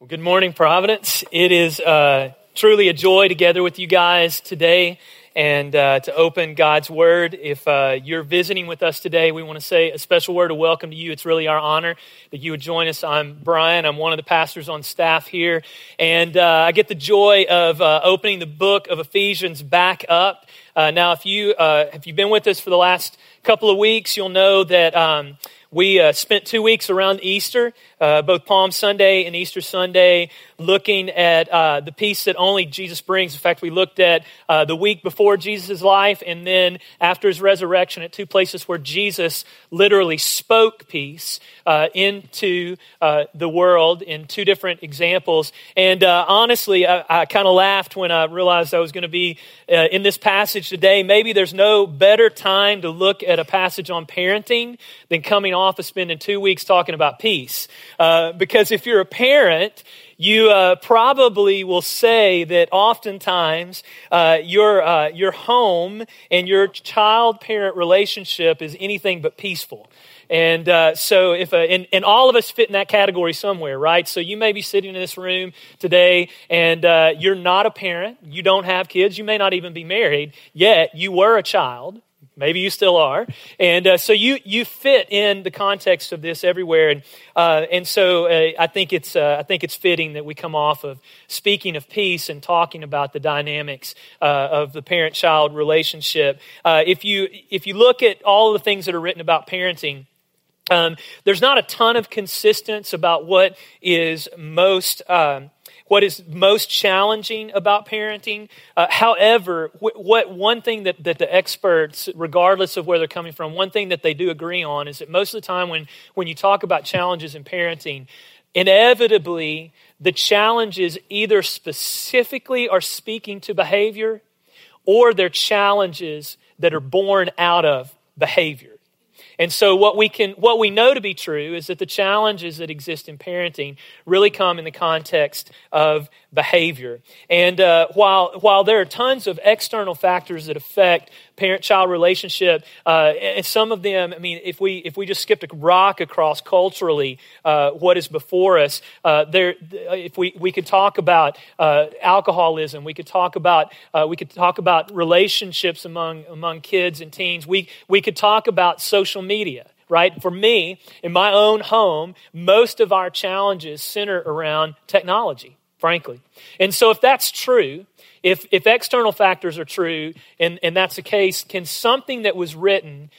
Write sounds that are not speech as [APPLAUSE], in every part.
Well, good morning, Providence. It is uh, truly a joy together with you guys today and uh, to open God's Word. If uh, you're visiting with us today, we want to say a special word of welcome to you. It's really our honor that you would join us. I'm Brian. I'm one of the pastors on staff here, and uh, I get the joy of uh, opening the book of Ephesians back up. Uh, now, if you if you've been with us for the last couple of weeks, you'll know that. Um, we uh, spent two weeks around Easter, uh, both Palm Sunday and Easter Sunday, looking at uh, the peace that only Jesus brings. In fact, we looked at uh, the week before Jesus' life and then after his resurrection at two places where Jesus literally spoke peace uh, into uh, the world in two different examples. And honestly, I, I kind of laughed when I realized I was going to be in this passage today. Maybe there's no better time to look at a passage on parenting than coming off of spending two weeks talking about peace. Uh, because if you're a parent, you uh, probably will say that oftentimes uh, your, uh, your home and your child parent relationship is anything but peaceful. And uh, so, if uh, and, and, all of us fit in that category somewhere, right? So, you may be sitting in this room today and uh, you're not a parent, you don't have kids, you may not even be married, yet you were a child. Maybe you still are. And uh, so you, you fit in the context of this everywhere. And, uh, and so uh, I, think it's, uh, I think it's fitting that we come off of speaking of peace and talking about the dynamics uh, of the parent child relationship. If, you, if you look at all the things that are written about parenting, um, there's not a ton of consistence about what is most. Um, what is most challenging about parenting. Uh, however, wh- what one thing that, that the experts, regardless of where they're coming from, one thing that they do agree on is that most of the time when, when you talk about challenges in parenting, inevitably the challenges either specifically are speaking to behavior or they're challenges that are born out of behavior. And so what we can what we know to be true is that the challenges that exist in parenting really come in the context of behavior. And uh, while, while there are tons of external factors that affect parent child relationship, uh, and some of them, I mean, if we, if we just skipped a rock across culturally uh, what is before us, uh, there, if we, we could talk about uh, alcoholism, we could talk about, uh, we could talk about relationships among, among kids and teens, we, we could talk about social media right? For me, in my own home, most of our challenges center around technology frankly. And so, if that's true, if, if external factors are true, and, and that's the case, can something that was written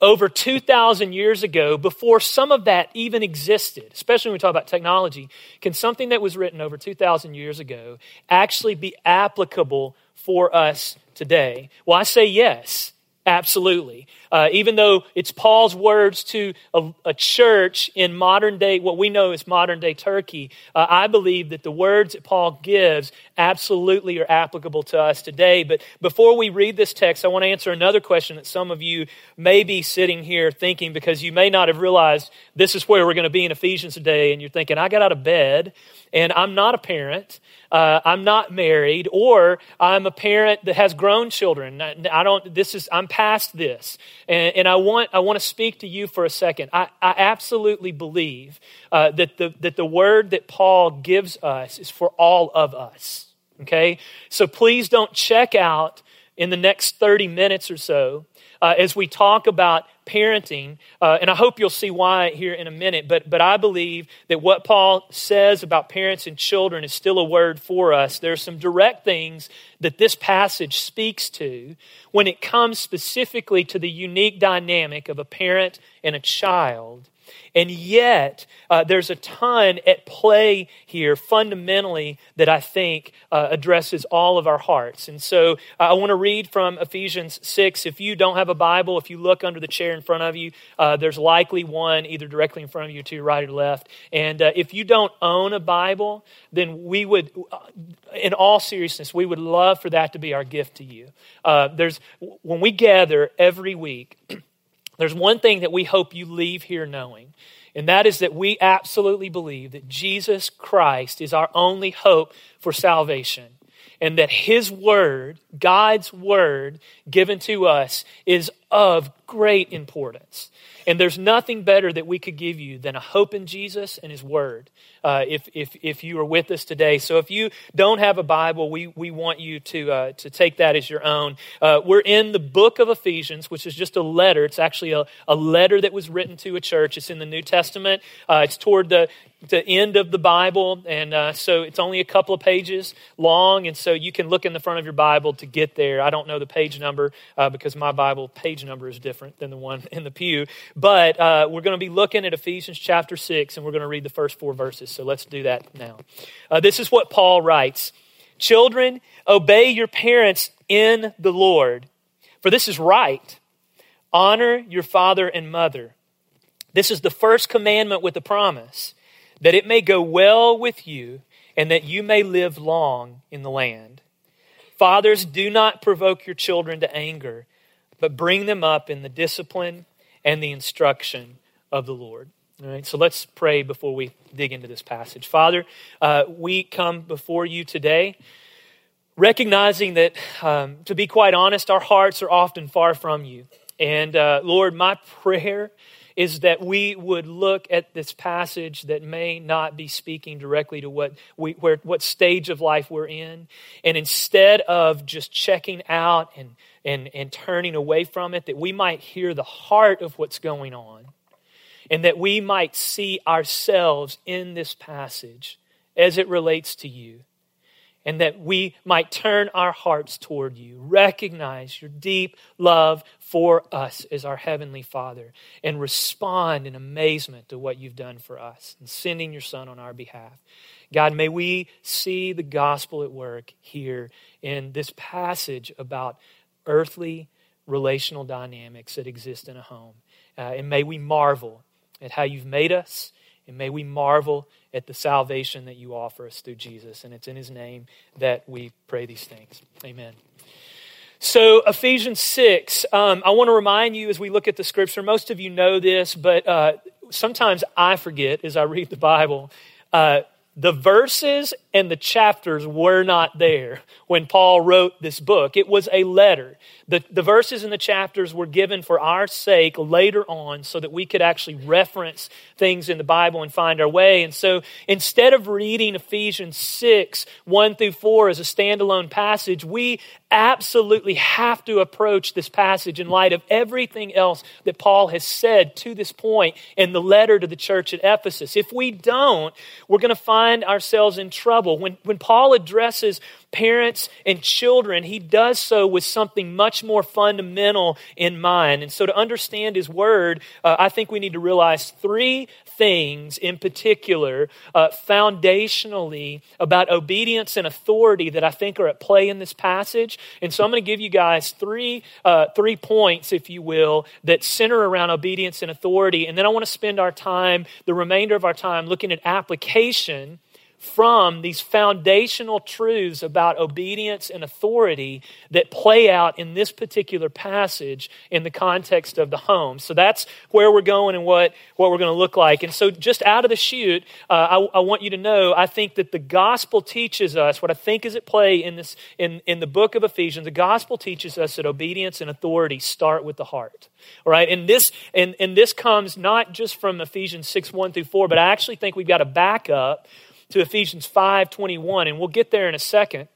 over 2,000 years ago, before some of that even existed, especially when we talk about technology, can something that was written over 2,000 years ago actually be applicable for us today? Well, I say yes. Absolutely. Uh, even though it's Paul's words to a, a, church in modern day, what we know is modern day Turkey, uh, I believe that the words that Paul gives absolutely are applicable to us today. But before we read this text, I want to answer another question that some of you may be sitting here thinking because you may not have realized this is where we're going to be in Ephesians today, and you're thinking, I got out of bed and I'm not a parent uh, I'm not married, or I'm a parent that has grown children. I, don't. This is. I'm past this, and, and I want. I want to speak to you for a second. I, I absolutely believe uh, that the that the word that Paul gives us is for all of us. Okay, so please don't check out in the next 30 minutes or so uh, as we talk about parenting, uh, and I hope you'll see why here in a minute, but, but I believe that what Paul says about parents and children is still a word for us. There are some direct things that this passage speaks to when it comes specifically to the unique dynamic of a parent and a child and yet, uh, there's a ton at play here fundamentally that I think uh, addresses all of our hearts. And so uh, I want to read from Ephesians 6. If you don't have a Bible, if you look under the chair in front of you, uh, there's likely one either directly in front of you to your right or left. And uh, if you don't own a Bible, then we would, uh, in all seriousness, we would love for that to be our gift to you. there's, when we gather every week, [CLEARS THROAT] There's one thing that we hope you leave here knowing, and that is that we absolutely believe that Jesus Christ is our only hope for salvation. And that His Word, God's Word given to us, is of great importance. And there's nothing better that we could give you than a hope in Jesus and His Word uh, if, if, if you are with us today. So if you don't have a Bible, we, we want you to, uh, to take that as your own. Uh, we're in the book of Ephesians, which is just a letter. It's actually a, a letter that was written to a church. It's in the New Testament. Uh, it's toward the the end of the Bible, and uh, so it's only a couple of pages long, and so you can look in the front of your Bible to get there. I don't know the page number uh, because my Bible page number is different than the one in the pew, but uh, we're going to be looking at Ephesians chapter 6, and we're going to read the first four verses, so let's do that now. Uh, this is what Paul writes Children, obey your parents in the Lord, for this is right. Honor your father and mother. This is the first commandment with a promise that it may go well with you and that you may live long in the land. Fathers, do not provoke your children to anger, but bring them up in the discipline and the instruction of the Lord. All right, so let's pray before we dig into this passage. Father, uh, we come before you today recognizing that, um, to be quite honest, our hearts are often far from you. And uh, Lord, my prayer is that we would look at this passage that may not be speaking directly to what we where what stage of life we're in. And instead of just checking out and and and turning away from it that we might hear the heart of what's going on. And that we might see ourselves in this passage as it relates to you and that we might turn our hearts toward you, recognize your deep love for us as our Heavenly Father, and respond in amazement to what you've done for us in sending your Son on our behalf. God, may we see the gospel at work here in this passage about earthly relational dynamics that exist in a home. Uh, and may we marvel at how you've made us, and may we marvel at the salvation that you offer us through Jesus. And it's in his name that we pray these things. Amen. So, Ephesians 6, um, I want to remind you as we look at the scripture, most of you know this, but uh, sometimes I forget as I read the Bible. Uh, the verses and the chapters were not there when Paul wrote this book. It was a letter. The, the verses and the chapters were given for our sake later on so that we could actually reference things in the Bible and find our way. And so instead of reading Ephesians 6, 1 through 4 as a standalone passage, we absolutely have to approach this passage in light of everything else that Paul has said to this point in the letter to the church at Ephesus. If we don't, we're going to find ourselves in trouble. When, when Paul addresses parents and children, he does so with something much more fundamental in mind. And so, to understand his word, uh, I think we need to realize three things in particular, uh, foundationally, about obedience and authority that I think are at play in this passage. And so, I'm going to give you guys three, uh, three points, if you will, that center around obedience and authority. And then I want to spend our time, the remainder of our time, looking at application from these foundational truths about obedience and authority that play out in this particular passage in the context of the home. So that's where we're going and what, what we're going to look like. And so, just out of the chute, uh, I, I, want you to know I think that the gospel teaches us what I think is at play in, this, in, in the book of Ephesians. The gospel teaches us that obedience and authority start with the heart. All right, and this, and, and this comes not just from Ephesians 6 1 through 4, but I actually think we've got to back up to Ephesians 5:21, and we'll get there in a second.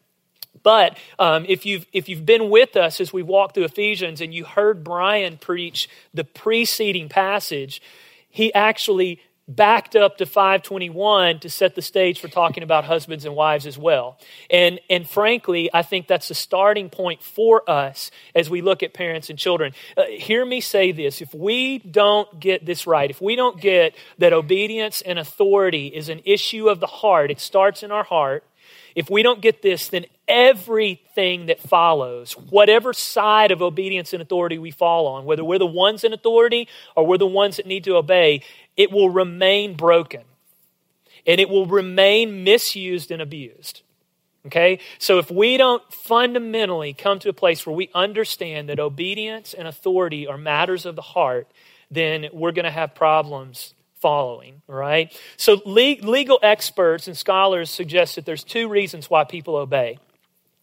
But um, if, you've, if you've been with us as we walked through Ephesians and you heard Brian preach the preceding passage, he actually backed up to 521 to set the stage for talking about husbands and wives as well. And, and frankly, I think that's the starting point for us as we look at parents and children. Uh, hear me say this if we don't get this right, if we don't get that obedience and authority is an issue of the heart, it starts in our heart. If we don't get this, then everything that follows, whatever side of obedience and authority we fall on, whether we're the ones in authority or we're the ones that need to obey, it will remain broken and it will remain misused and abused. Okay? So if we don't fundamentally come to a place where we understand that obedience and authority are matters of the heart, then we're going to have problems following, right? So legal experts and scholars suggest that there's two reasons why people obey.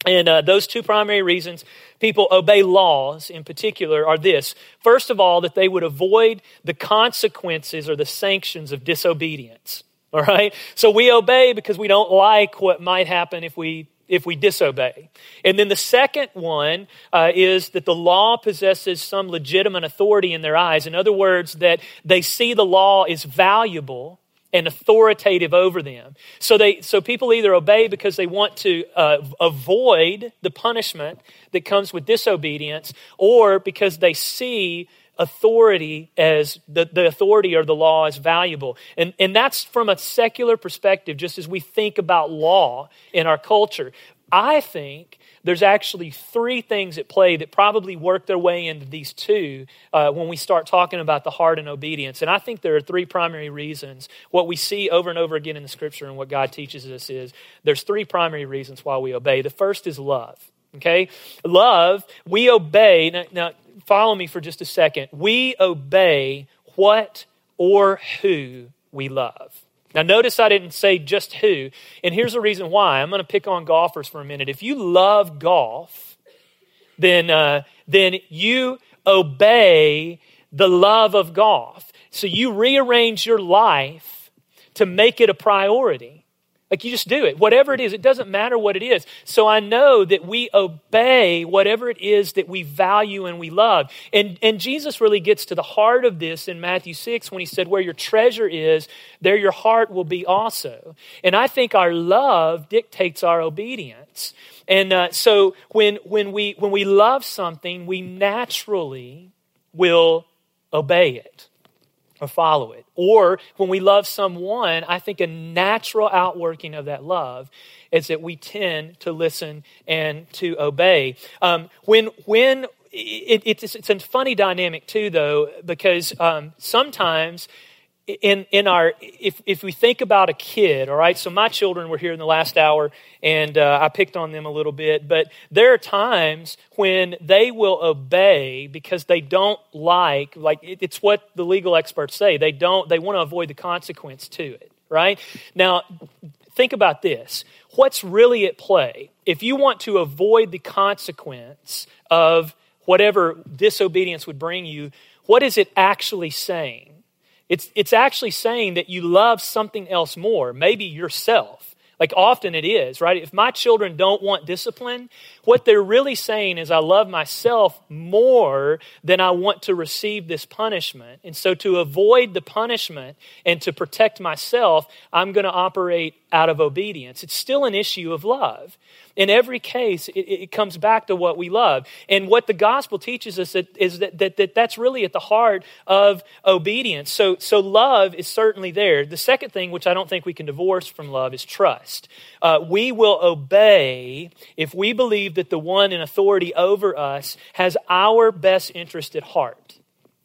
And uh, those two primary reasons people obey laws in particular are this. First of all, that they would avoid the consequences or the sanctions of disobedience. All right? So we obey because we don't like what might happen if we if we disobey. And then the second one uh, is that the law possesses some legitimate authority in their eyes. In other words, that they see the law is valuable and authoritative over them. So they so people either obey because they want to uh, avoid the punishment that comes with disobedience, or because they see authority as the, the authority or the law as valuable. And, and that's from a secular perspective, just as we think about law in our culture. I think there's actually three things at play that probably work their way into these two uh, when we start talking about the heart and obedience. And I think there are three primary reasons. What we see over and over again in the scripture and what God teaches us is there's three primary reasons why we obey. The first is love. Okay? Love, we obey. Now, now follow me for just a second. We obey what or who we love. Now, notice I didn't say just who, and here's the reason why. I'm going to pick on golfers for a minute. If you love golf, then, uh, then you obey the love of golf. So you rearrange your life to make it a priority. Like you just do it. Whatever it is, it doesn't matter what it is. So I know that we obey whatever it is that we value and we love. And, and Jesus really gets to the heart of this in Matthew 6 when he said, Where your treasure is, there your heart will be also. And I think our love dictates our obedience. And uh, so when, when, we, when we love something, we naturally will obey it or follow it. Or when we love someone, I think a natural outworking of that love is that we tend to listen and to obey. Um, when when it, it's, it's a funny dynamic too, though, because um, sometimes in in our if if we think about a kid all right so my children were here in the last hour and uh, i picked on them a little bit but there are times when they will obey because they don't like like it's what the legal experts say they don't they want to avoid the consequence to it right? Now think about this. What's really at play? If you want to avoid the consequence of whatever disobedience would bring you what is it actually saying it's, it's actually saying that you love something else more, maybe yourself. Like often it is, right? If my children don't want discipline, what they're really saying is, I love myself more than I want to receive this punishment. And so, to avoid the punishment and to protect myself, I'm going to operate out of obedience. It's still an issue of love in every case, it, it, comes back to what we love. And what the gospel teaches us that, is that, that, that that's really at the heart of obedience. So, so love is certainly there. The second thing, which I don't think we can divorce from love, is trust. Uh, we will obey if we believe that the one in authority over us has our best interest at heart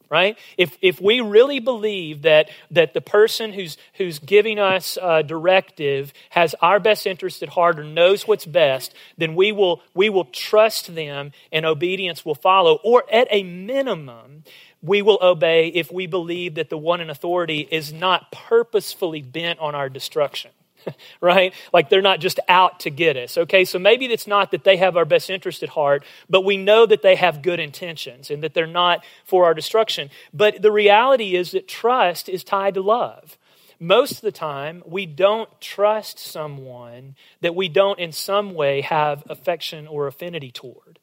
right? If, if we really believe that, that the person who's, who's giving us a directive has our best interest at heart or knows what's best, then we will, we will trust them and obedience will follow. Or at a minimum, we will obey if we believe that the one in authority is not purposefully bent on our destruction. [LAUGHS] right? Like they're not just out to get us. Okay, so maybe it's not that they have our best interest at heart, but we know that they have good intentions and that they're not for our destruction. But the reality is that trust is tied to love. Most of the time, we don't trust someone that we don't in some way have affection or affinity toward.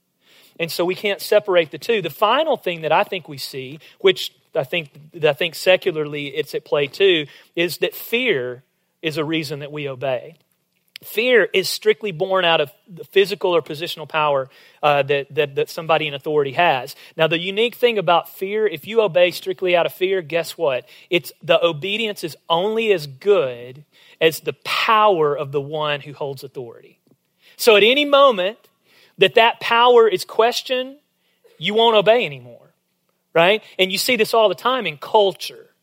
And so we can't separate the two. The final thing that I think we see, which I think, I think secularly it's at play too, is that fear is a reason that we obey. Fear is strictly born out of the physical or positional power uh, that, that, that somebody in authority has. Now, the unique thing about fear, if you obey strictly out of fear, guess what? It's the obedience is only as good as the power of the one who holds authority. So, at any moment that that power is questioned, you won't obey anymore, right? And you see this all the time in culture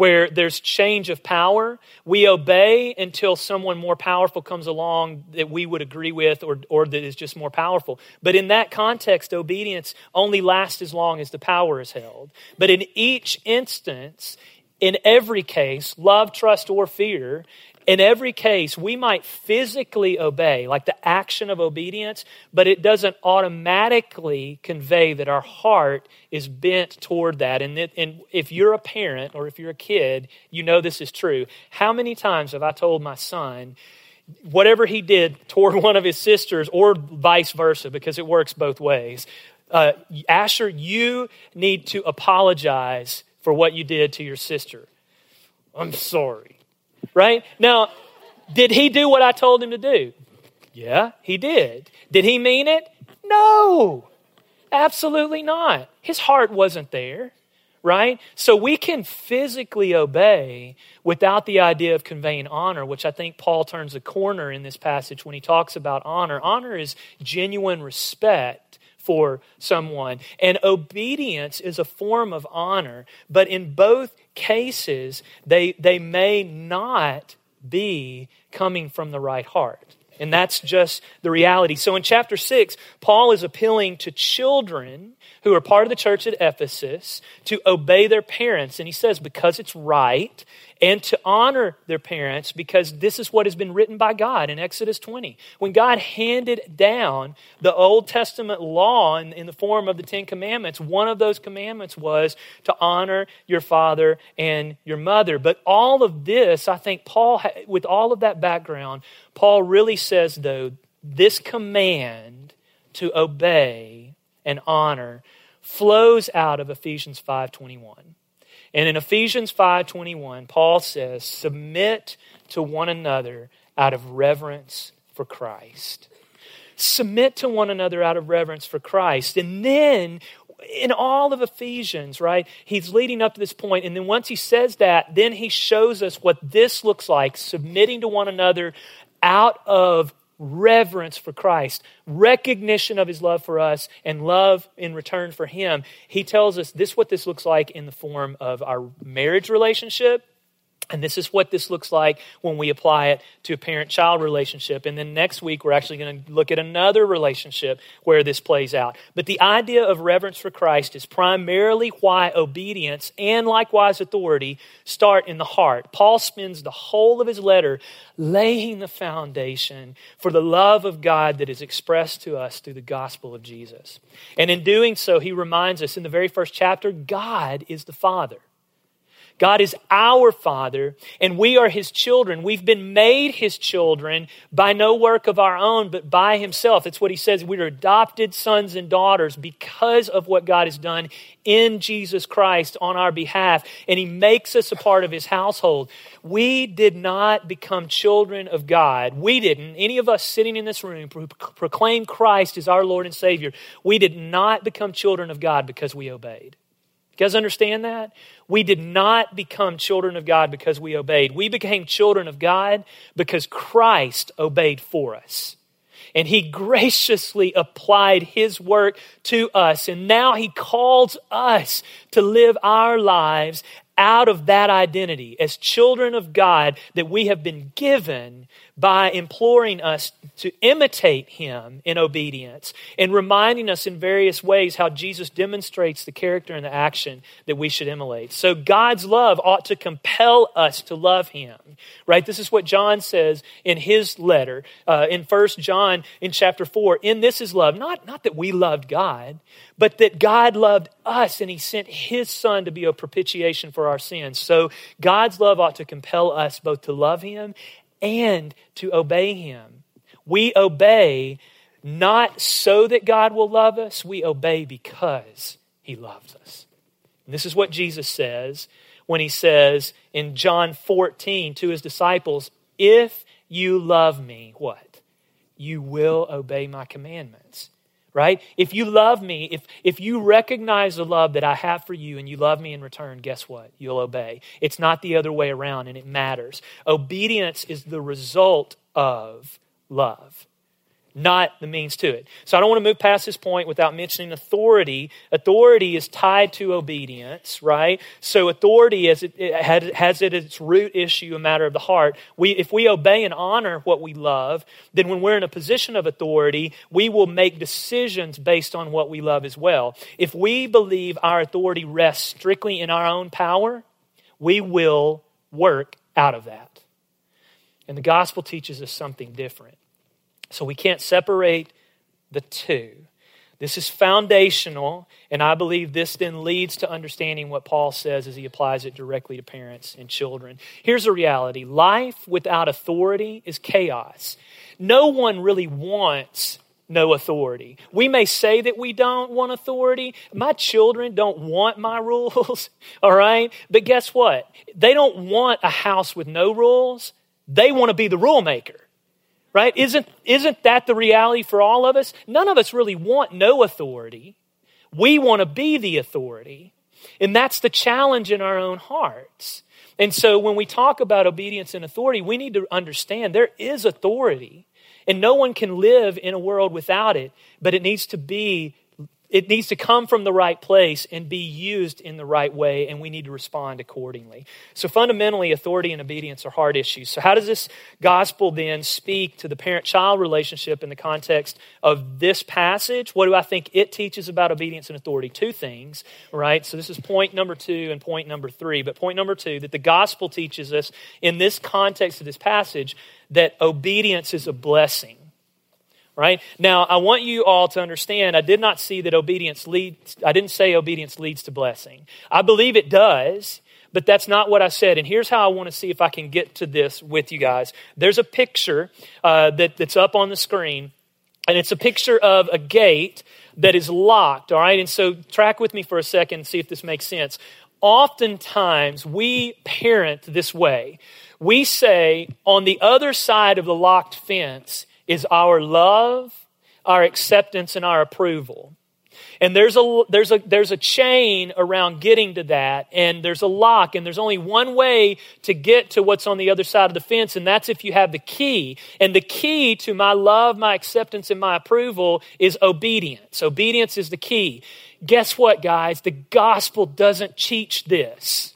where there's change of power. We obey until someone more powerful comes along that we would agree with or, or that is just more powerful. But in that context, obedience only lasts as long as the power is held. But in each instance, in every case, love, trust, or fear, in every case, we might physically obey, like the action of obedience, but it doesn't automatically convey that our heart is bent toward that. And, it, and if you're a parent or if you're a kid, you know this is true. How many times have I told my son, whatever he did toward one of his sisters, or vice versa, because it works both ways, uh, Asher, you need to apologize for what you did to your sister. I'm sorry right? Now, did he do what I told him to do? Yeah, he did. Did he mean it? No, absolutely not. His heart wasn't there, right? So we can physically obey without the idea of conveying honor, which I think Paul turns a corner in this passage when he talks about honor. Honor is genuine respect for someone. And obedience is a form of honor, but in both cases, they, they may not be coming from the right heart. And that's just the reality. So in chapter 6, Paul is appealing to children who are part of the church at Ephesus to obey their parents. And he says, because it's right, and to honor their parents because this is what has been written by God in Exodus 20. When God handed down the Old Testament law in, in, the form of the Ten Commandments, one of those commandments was to honor your father and your mother. But all of this, I think Paul, with all of that background, Paul really says, though, this command to obey and honor flows out of Ephesians 5:21. And in Ephesians 5:21, Paul says, "Submit to one another out of reverence for Christ." Submit to one another out of reverence for Christ. And then in all of Ephesians, right? He's leading up to this point, and then once he says that, then he shows us what this looks like submitting to one another out of reverence for Christ, recognition of his love for us, and love in return for him. He tells us this what this looks like in the form of our marriage relationship and this is what this looks like when we apply it to a parent child relationship. And then next week, we're actually going to look at another relationship where this plays out. But the idea of reverence for Christ is primarily why obedience and likewise authority start in the heart. Paul spends the whole of his letter laying the foundation for the love of God that is expressed to us through the gospel of Jesus. And in doing so, he reminds us in the very first chapter God is the Father. God is our Father, and we are His children. We've been made His children by no work of our own, but by Himself. It's what He says. We are adopted sons and daughters because of what God has done in Jesus Christ on our behalf, and He makes us a part of His household. We did not become children of God. We didn't. Any of us sitting in this room who proclaim Christ as our Lord and Savior. We did not become children of God because we obeyed. You guys understand that? We did not become children of God because we obeyed. We became children of God because Christ obeyed for us. And he [LAUGHS] graciously applied his work to us. And now he calls us to live our lives out of that identity as children of God that we have been given by imploring us to imitate him in obedience and reminding us in various ways how Jesus demonstrates the character and the action that we should emulate. So God's love ought to compel us to love him, right? This is what John says in his letter uh, in First John in chapter 4. In this is love, not, not that we loved God, but that God loved us and he sent his son to be a propitiation for our sins. So God's love ought to compel us both to love him and to obey Him. We obey not so that God will love us, we obey because He loves us. And this is what Jesus says when He says in John 14 to His disciples, If you love me, what? You will obey my commandments right? If you love me, if, if you recognize the love that I have for you and you love me in return, guess what? You'll obey. It's not the other way around, and it matters. Obedience is the result of love not the means to it. So I don't want to move past this point without mentioning authority. Authority is tied to obedience, right? So authority it, it has it its root issue, a matter of the heart. We, if we obey and honor what we love, then when we're in a position of authority, we will make decisions based on what we love as well. If we believe our authority rests strictly in our own power, we will work out of that. And the gospel teaches us something different. So we can't separate the two. This is foundational, and I believe this then leads to understanding what Paul says as he applies it directly to parents and children. Here's the reality life without authority is chaos. No one really wants no authority. We may say that we don't want authority. My children don't want my [LAUGHS] rules, all right? But guess what? They don't want a house with no rules. They want to be the rule maker right? Isn't, isn't that the reality for all of us? None of us really want no authority. We want to be the authority. And that's the challenge in our own hearts. And so when we talk about obedience and authority, we need to understand there is authority. And no one can live in a world without it, but it needs to be it needs to come from the right place and be used in the right way, and we need to respond accordingly. So, fundamentally, authority and obedience are hard issues. So, how does this gospel then speak to the parent child relationship in the context of this passage? What do I think it teaches about obedience and authority? Two things, right? So, this is point number two and point number three. But point number two, that the gospel teaches us in this context of this passage that obedience is a blessing right? Now, I want you all to understand I did not see that obedience leads, I didn't say obedience leads to blessing. I believe it does, but that's not what I said. And here's how I want to see if I can get to this with you guys. There's a picture uh, that, that's up on the screen, and it's a picture of a gate that is locked, all right? And so track with me for a second and see if this makes sense. Oftentimes, we parent this way. We say, on the other side of the locked fence is our love, our acceptance, and our approval. And there's a, there's, a, there's a chain around getting to that, and there's a lock, and there's only one way to get to what's on the other side of the fence, and that's if you have the key. And the key to my love, my acceptance, and my approval is obedience. Obedience is the key. Guess what, guys? The gospel doesn't teach this.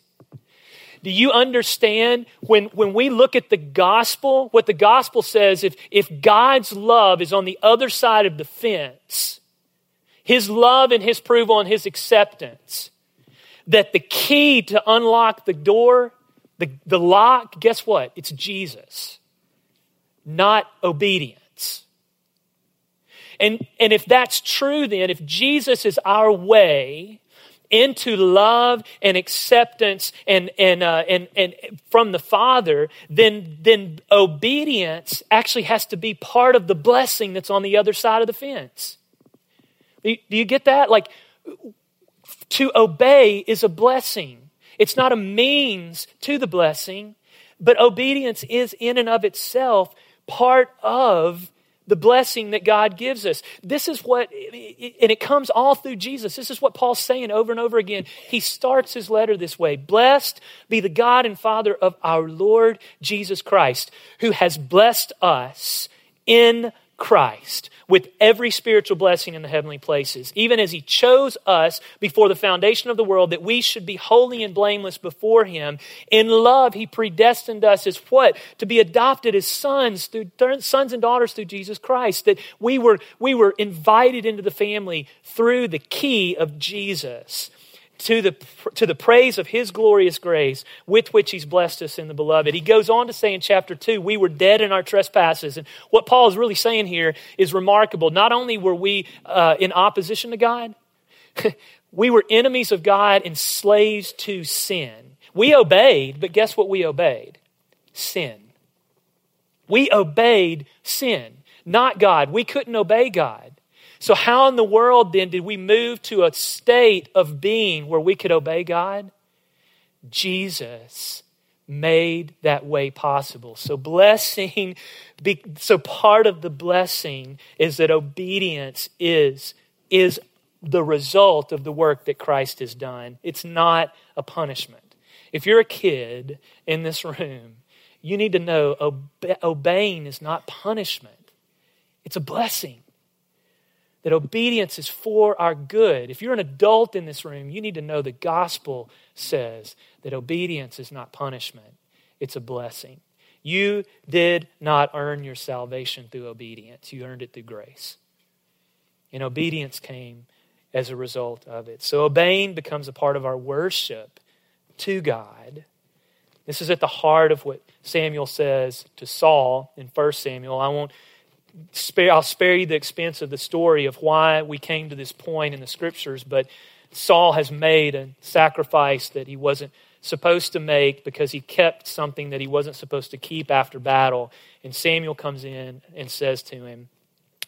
Do you understand when, when we look at the gospel, what the gospel says, if, if God's love is on the other side of the fence, his love and his approval and his acceptance, that the key to unlock the door, the, the lock, guess what? It's Jesus, not obedience. And, and if that's true, then, if Jesus is our way, into love and acceptance and, and, uh, and, and from the Father, then, then obedience actually has to be part of the blessing that's on the other side of the fence. Do you get that? Like, to obey is a blessing. It's not a means to the blessing, but obedience is in and of itself part of the blessing that God gives us. This is what, and it comes all through Jesus. This is what Paul's saying over and over again. He starts his letter this way Blessed be the God and Father of our Lord Jesus Christ, who has blessed us in Christ with every spiritual blessing in the heavenly places, even as He chose us before the foundation of the world that we should be holy and blameless before Him. In love, He predestined us as what? To be adopted as sons through sons and daughters through Jesus Christ. That we were we were invited into the family through the key of Jesus to the, to the praise of his glorious grace with which he's blessed us in the beloved. He goes on to say in chapter 2, we were dead in our trespasses. And what Paul is really saying here is remarkable. Not only were we uh, in opposition to God, [LAUGHS] we were enemies of God and slaves to sin. We obeyed, but guess what we obeyed? Sin. We obeyed sin, not God. We couldn't obey God. So, how in the world then did we move to a state of being where we could obey God? Jesus made that way possible. So, blessing, so part of the blessing is that obedience is, is the result of the work that Christ has done. It's not a punishment. If you're a kid in this room, you need to know obe- obeying is not punishment, it's a blessing that obedience is for our good. If you're an adult in this room, you need to know the gospel says that obedience is not punishment, it's a blessing. You did not earn your salvation through obedience, you earned it through grace. And obedience came as a result of it. So obeying becomes a part of our worship to God This is at the heart of what Samuel says to Saul in 1 Samuel. I won't spare, I'll spare you the expense of the story of why we came to this point in the scriptures, but Saul has made a sacrifice that he wasn't supposed to make because he kept something that he wasn't supposed to keep after battle. And Samuel comes in and says to him,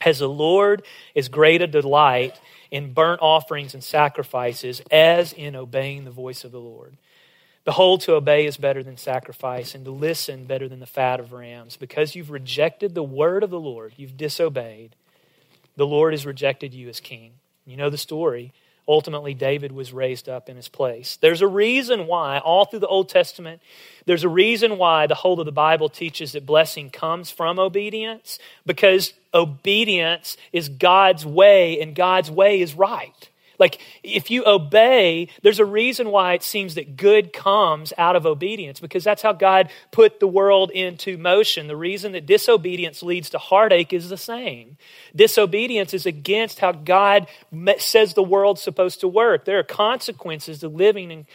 As the Lord is great a delight in burnt offerings and sacrifices as in obeying the voice of the Lord. Behold, to obey is better than sacrifice, and to listen better than the fat of rams. Because you've rejected the word of the Lord, you've disobeyed, the Lord has rejected you as king. You know the story. Ultimately, David was raised up in his place. There's a reason why, all through the Old Testament, there's a reason why the whole of the Bible teaches that blessing comes from obedience, because obedience is God's way, and God's way is right. Like, if you obey, there's a reason why it seems that good comes out of obedience, because that's how God put the world into motion. The reason that disobedience leads to heartache is the same. Disobedience is against how God says the world's supposed to work. There are consequences to living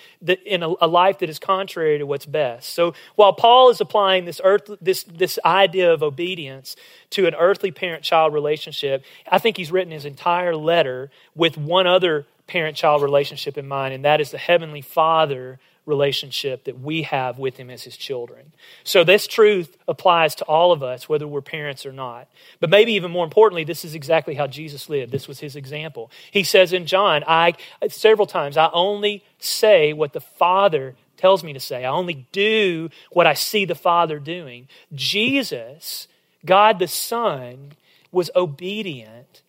in, a life that is contrary to what's best. So, while Paul is applying this, earth, this, this idea of obedience to an earthly parent child relationship, I think he's written his entire letter with one other parent child relationship in mind, and that is the Heavenly Father relationship that we have with Him as His children. So, this truth applies to all of us, whether we're parents or not. But maybe even more importantly, this is exactly how Jesus lived. This was His example. He says in John, I, several times, I only say what the Father tells me to say. I only do what I see the Father doing. Jesus God the Son was obedient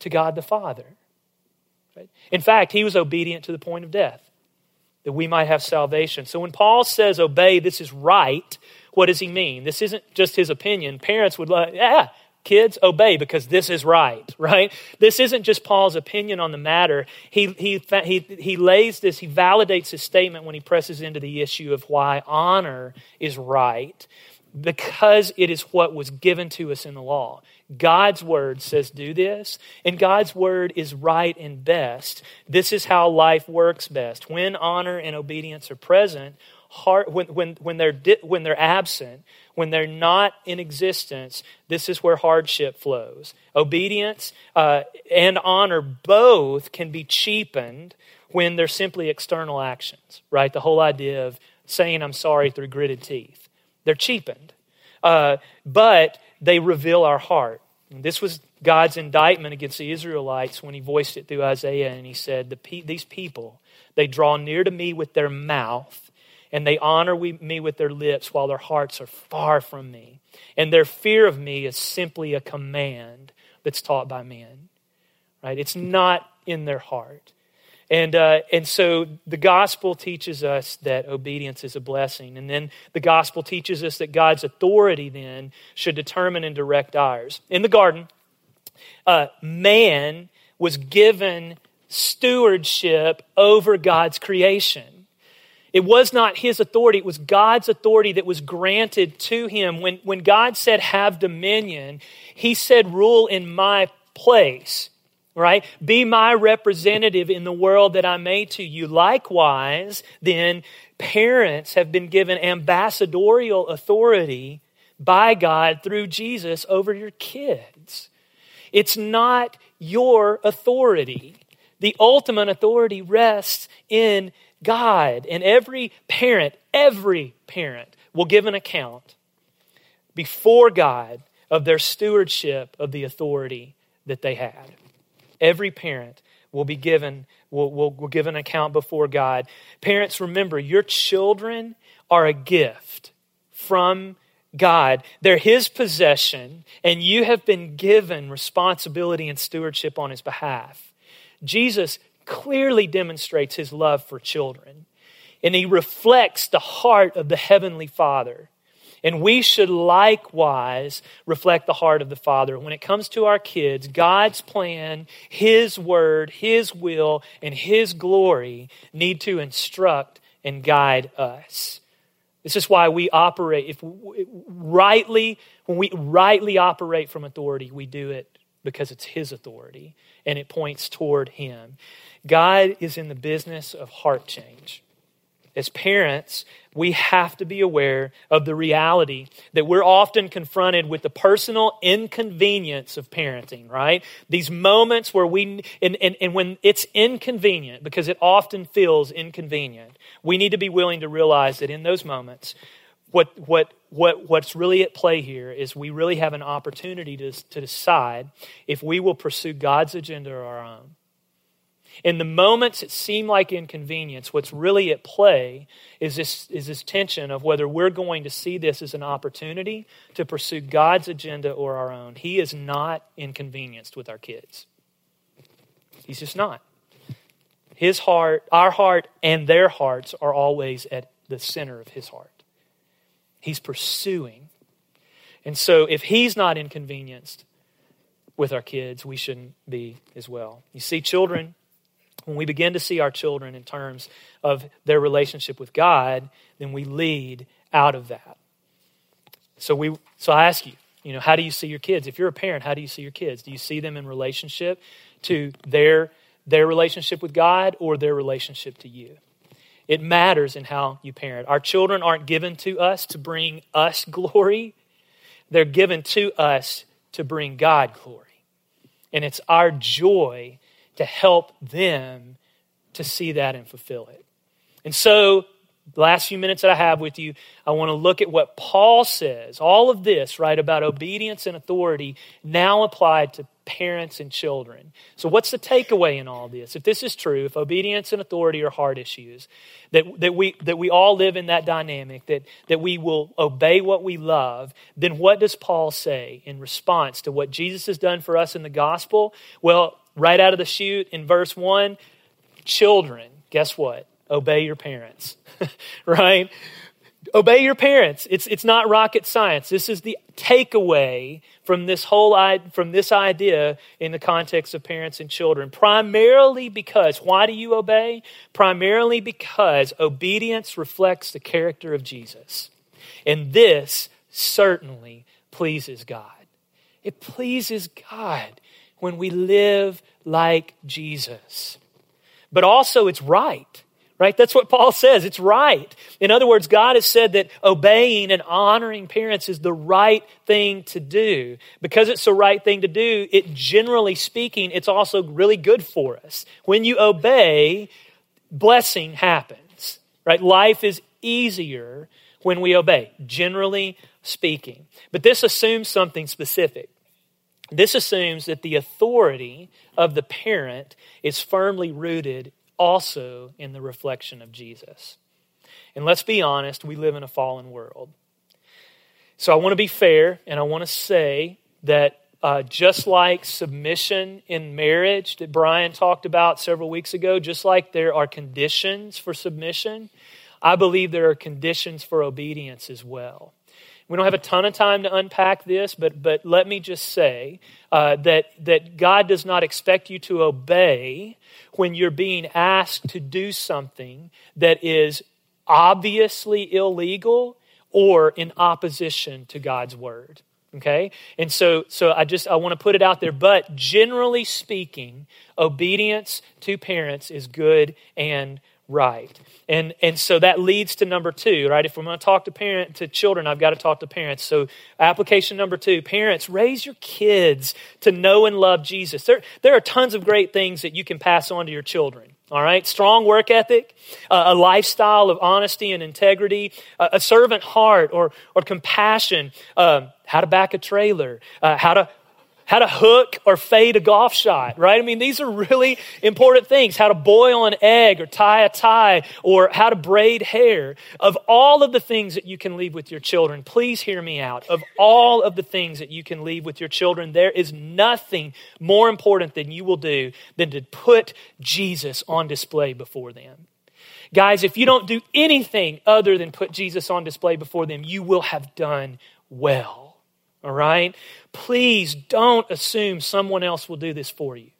to God the Father. Right? In fact, he was obedient to the point of death that we might have salvation. So when Paul says obey, this is right, what does he mean? This isn't just his opinion. Parents would like, yeah, kids, obey because this is right, [LAUGHS] right? This isn't just Paul's opinion on the matter. He, he, he, he lays this, he validates his statement when he presses into the issue of why honor is right because it is what was given to us in the law. God's word says, do this, and God's word is right and best. This is how life works best. When honor and obedience are present, heart, when, when, when, they're di- when they're absent, when they're not in existence, this is where hardship flows. Obedience uh, and honor both can be cheapened when they're simply external actions, right? The whole idea of saying I'm sorry through gritted teeth. They're cheapened. Uh, but they reveal our heart. And this was God's indictment against the Israelites when he voiced it through Isaiah. And he said, the pe- These people, they draw near to me with their mouth, and they honor me with their lips, while their hearts are far from me. And their fear of me is simply a command that's taught by men. Right? It's not in their heart. And, uh, and so the gospel teaches us that obedience is a blessing. And then the gospel teaches us that God's authority then should determine and direct ours. In the garden, uh, man was given stewardship over God's creation. It was not his authority, it was God's authority that was granted to him. When, when God said, Have dominion, he said, Rule in my place right? Be my representative in the world that I made to you. Likewise, then, parents have been given ambassadorial authority by God through Jesus over your kids. It's not your authority. The ultimate authority rests in God. And every parent, every parent will give an account before God of their stewardship of the authority that they had. Every parent will be given, will, will, will give an account before God. Parents, remember, your children are a gift from God. They're His possession, and you have been given responsibility and stewardship on His behalf. Jesus clearly demonstrates His love for children, and He reflects the heart of the Heavenly Father. And we should likewise reflect the heart of the Father. When it comes to our kids, God's plan, His word, His will, and His glory need to instruct and guide us. This is why we operate, if rightly, when we rightly operate from authority, we do it because it's His authority and it points toward Him. God is in the business of heart change. as parents, we have to be aware of the reality that we're often confronted with the personal inconvenience of parenting, right? These moments where we, and, and, and when it's inconvenient, because it often feels inconvenient, we need to be willing to realize that in those moments, what, what, what, what's really at play here is we really have an opportunity to, to decide if we will pursue God's agenda or our own. In the moments that seem like inconvenience, what's really at play is this, is this tension of whether we're going to see this as an opportunity to pursue God's agenda or our own. He is not inconvenienced with our kids. He's just not. His heart, our heart, and their hearts are always at the center of his heart. He's pursuing. And so if he's not inconvenienced with our kids, we shouldn't be as well. You see, children when we begin to see our children in terms of their relationship with God, then we lead out of that. So we so I ask you, you know, how do you see your kids? If you're a parent, how do you see your kids? Do you see them in relationship to their their relationship with God or their relationship to you? It matters in how you parent. Our children aren't given to us to bring us [LAUGHS] glory. They're given to us to bring God glory. And it's our joy to help them to see that and fulfill it. And so, the last few minutes that I have with you, I want to look at what Paul says. All of this, right, about obedience and authority now applied to parents and children. So, what's the takeaway in all this? If this is true, if obedience and authority are hard issues, that, that, we, that we all live in that dynamic, that, that we will obey what we love, then what does Paul say in response to what Jesus has done for us in the gospel? Well, right out of the chute in verse 1 children, guess what? Obey your parents, [LAUGHS] right? Obey your parents. It's, it's not rocket science. This is the takeaway from this whole from this idea in the context of parents and children. Primarily because why do you obey? Primarily because obedience reflects the character of Jesus. And this certainly pleases God. It pleases God when we live like Jesus. But also, it's right, right? That's what Paul says. It's right. In other words, God has said that obeying and honoring parents is the right thing to do. Because it's the right thing to do, it generally speaking, it's also really good for us. When you obey, blessing happens, right? Life is easier when we obey, generally speaking. But this assumes something specific. This assumes that the authority of the parent is firmly rooted also in the reflection of Jesus. And let's be honest, we live in a fallen world. So I want to be fair and I want to say that uh, just like submission in marriage that Brian talked about several weeks ago, just like there are conditions for submission, I believe there are conditions for obedience as well. We don't have a ton of time to unpack this, but, but let me just say uh, that, that God does not expect you to obey when you're being asked to do something that is obviously illegal or in opposition to God's word okay? And so so i just i want to put it out there but generally speaking obedience to parents is good and right. And, and so that leads to number two, right? If we're going to talk to parent to children, I've got to talk to parents. So application number two, parents, raise your kids to know and love Jesus. There, there are tons of great things that you can pass on to your children. All right, strong work ethic, uh, a lifestyle of honesty and integrity, uh, a servant heart or, or compassion, uh, how to back a trailer, uh, how to how to hook or fade a golf shot, right? I mean, these are really important things. How to boil an egg or tie a tie or how to braid hair. Of all of the things that you can leave with your children, please hear me out. Of all of the things that you can leave with your children, there is nothing more important than you will do than to put Jesus on display before them. Guys, if you don't do anything other than put Jesus on display before them, you will have done well. All right? Please don't assume someone else will do this for you.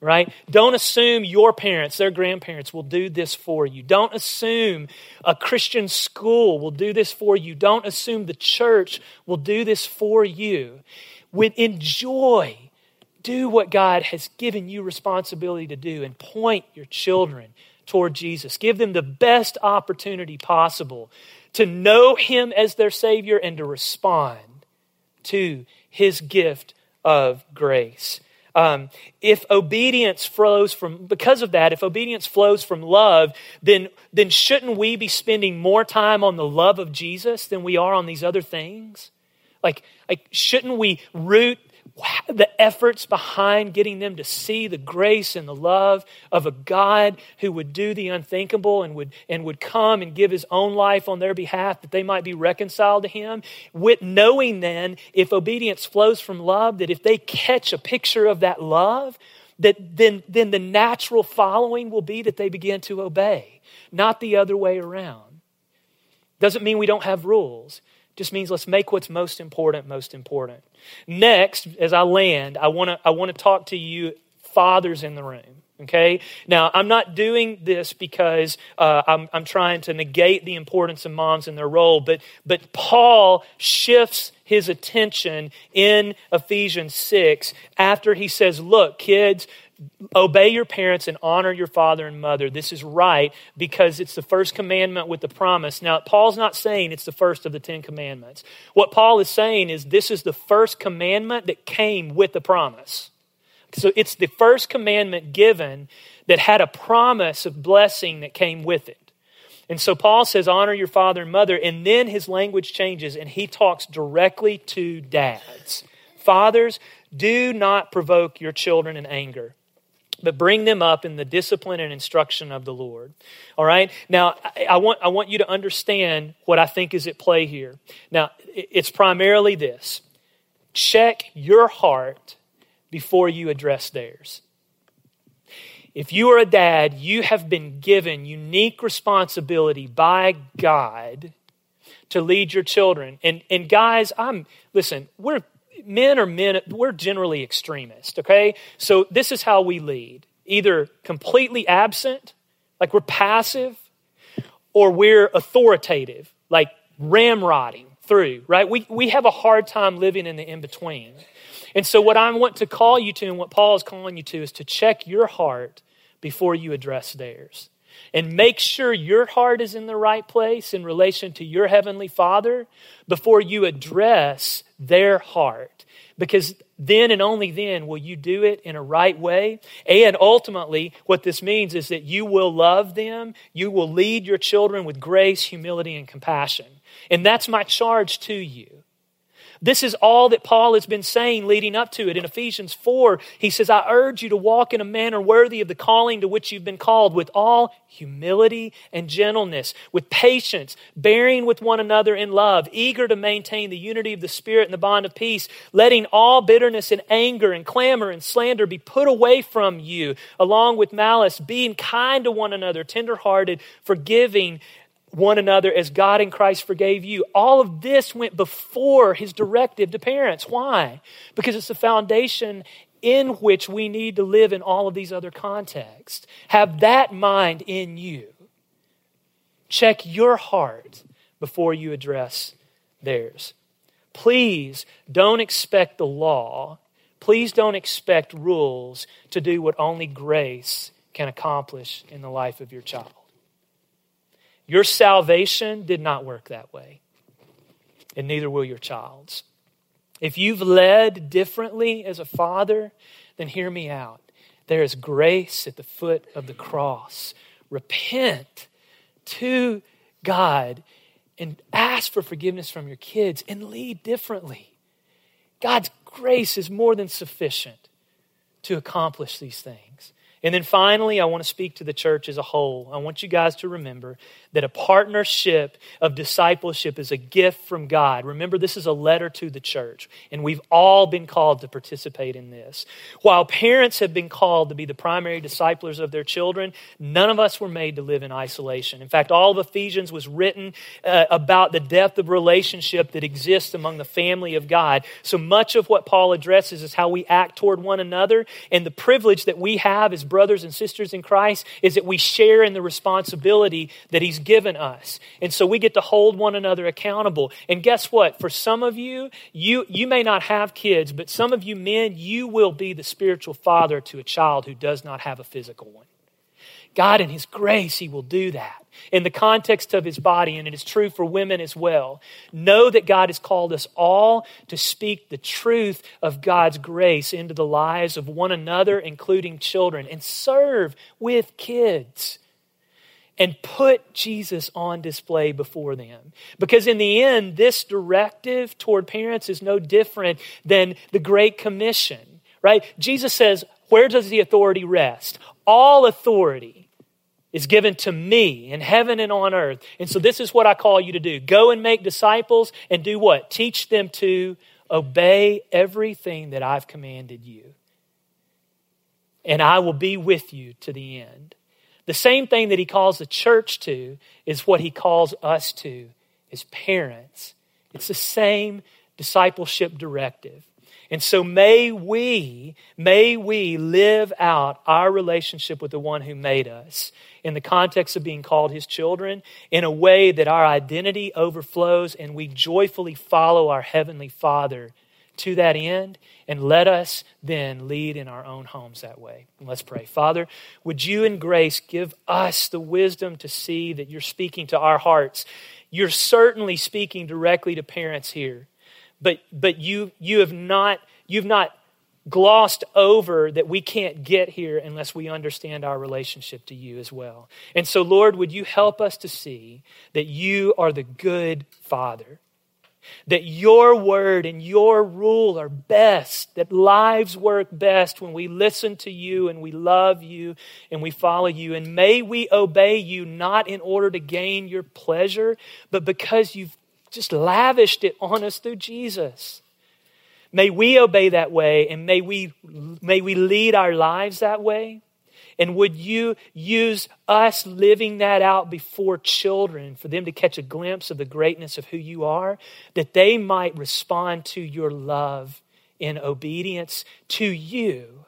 Right? Don't assume your parents, their grandparents will do this for you. Don't assume a Christian school will do this for you. Don't assume the church will do this for you. With enjoy, do what God has given you responsibility to do and point your children toward Jesus. Give them the best opportunity possible to know Him as their Savior and to respond to His gift of grace. Um, if obedience flows from, because of that, if obedience flows from love, then, then shouldn't we be spending more time on the love of Jesus than we are on these other things? Like, like shouldn't we root the efforts behind getting them to see the grace and the love of a God who would do the unthinkable and would, and would come and give his own life on their behalf that they might be reconciled to him. With knowing then, if obedience flows from love, that if they catch a picture of that love, that then, then the natural following will be that they begin to obey, not the other way around. Doesn't mean we don't have rules just means let's make what's most important most important. Next, as I land, I want to I want to talk to you fathers in the room. Okay? Now, I'm not doing this because uh, I'm, I'm trying to negate the importance of moms and their role, but, but Paul shifts his attention in Ephesians 6 after he says, Look, kids, obey your parents and honor your father and mother. This is right because it's the first commandment with the promise. Now, Paul's not saying it's the first of the Ten Commandments. What Paul is saying is this is the first commandment that came with the promise. So it's the first commandment given that had a promise of blessing that came with it. And so Paul says, honor your father and mother. And then his language changes and he talks directly to dads. Fathers, do not provoke your children in anger but bring them up in the discipline and instruction of the Lord. All right? Now, I want, I want you to understand what I think is at play here. Now, it's primarily this check your heart before you address theirs. If you are a dad, you have been given unique responsibility by God to lead your children. And, and guys, I'm, listen, we're men are men, we're generally extremist, okay? So this is how we lead either completely absent, like we're passive, or we're authoritative, like ramrodding through, right? We, we have a hard time living in the in between. And so, what I want to call you to, and what Paul is calling you to, is to check your heart before you address theirs. And make sure your heart is in the right place in relation to your Heavenly Father before you address their heart. Because then and only then will you do it in a right way. And ultimately, what this means is that you will love them, you will lead your children with grace, humility, and compassion. And that's my charge to you. This is all that Paul has been saying leading up to it. In Ephesians 4, he says, I urge you to walk in a manner worthy of the calling to which you've been called, with all humility and gentleness, with patience, bearing with one another in love, eager to maintain the unity of the Spirit and the bond of peace, letting all bitterness and anger and clamor and slander be put away from you, along with malice, being kind to one another, tenderhearted, forgiving one another as God in Christ forgave you. All of this went before his directive to parents. Why? Because it's the foundation in which we need to live in all of these other contexts. Have that mind in you. Check your heart before you address theirs. Please don't expect the law. Please don't expect rules to do what only grace can accomplish in the life of your child. Your salvation did not work that way, and neither will your child's. If you've led differently as a father, then hear me out. There is grace at the foot of the cross. Repent to God and ask for forgiveness from your kids and lead differently. God's grace is more than sufficient to accomplish these things. And then finally, I want to speak to the church as a whole. I want you guys to remember that a partnership of discipleship is a gift from God. Remember, this is a letter to the church, and we've all been called to participate in this. While parents have been called to be the primary disciplers of their children, none of us were made to live in isolation. In fact, all of Ephesians was written uh, about the depth of relationship that exists among the family of God. So much of what Paul addresses is how we act toward one another, and the privilege that we have as brothers and sisters in Christ is that we share in the responsibility that Given us. And so we get to hold one another accountable. And guess what? For some of you, you, you may not have kids, but some of you men, you will be the spiritual father to a child who does not have a physical one. God, in His grace, He will do that. In the context of His body, and it is true for women as well. Know that God has called us all to speak the truth of God's grace into the lives of one another, including children, and serve with kids and put Jesus on display before them. Because in the end, this directive toward parents is no different than the Great Commission, right? Jesus says, Where does the authority rest? All authority is given to me in heaven and on earth. And so this is what I call you to do go and make disciples and do what? Teach them to obey everything that I've commanded you. And I will be with you to the end. The same thing that he calls the church to is what he calls us to as parents. It's the same discipleship directive. And so may we, may we live out our relationship with the one who made us in the context of being called his children in a way that our identity overflows and we joyfully follow our heavenly Father to that end. And let us then lead in our own homes that way. And let's pray. Father, would you in grace give us the wisdom to see that you're speaking to our hearts? You're certainly speaking directly to parents here but but you you have not you've not glossed over that we can't get here unless we understand our relationship to you as well. And so Lord, would you help us to see that you are the good father? That your word and your rule are best, that lives work best when we listen to you and we love you and we follow you. And may we obey you not in order to gain your pleasure, but because you've just lavished it on us through Jesus. May we obey that way and may we, may we lead our lives that way. And would you use us living that out before children for them to catch a glimpse of the greatness of who you are, that they might respond to your love in obedience to you,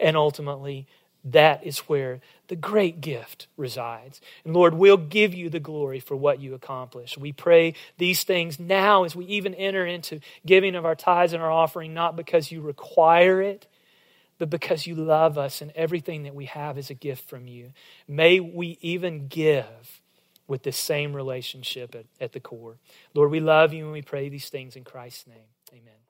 and ultimately that is where the great gift resides. And Lord, we'll give you the glory for what you accomplish. We pray these things now as we even enter into giving of our tithes and our offering, not because you require it, but because you love us and everything that we have is a gift from you. May we even give with this same relationship at, at the core. Lord, we love you and we pray these things in Christ's name. Amen.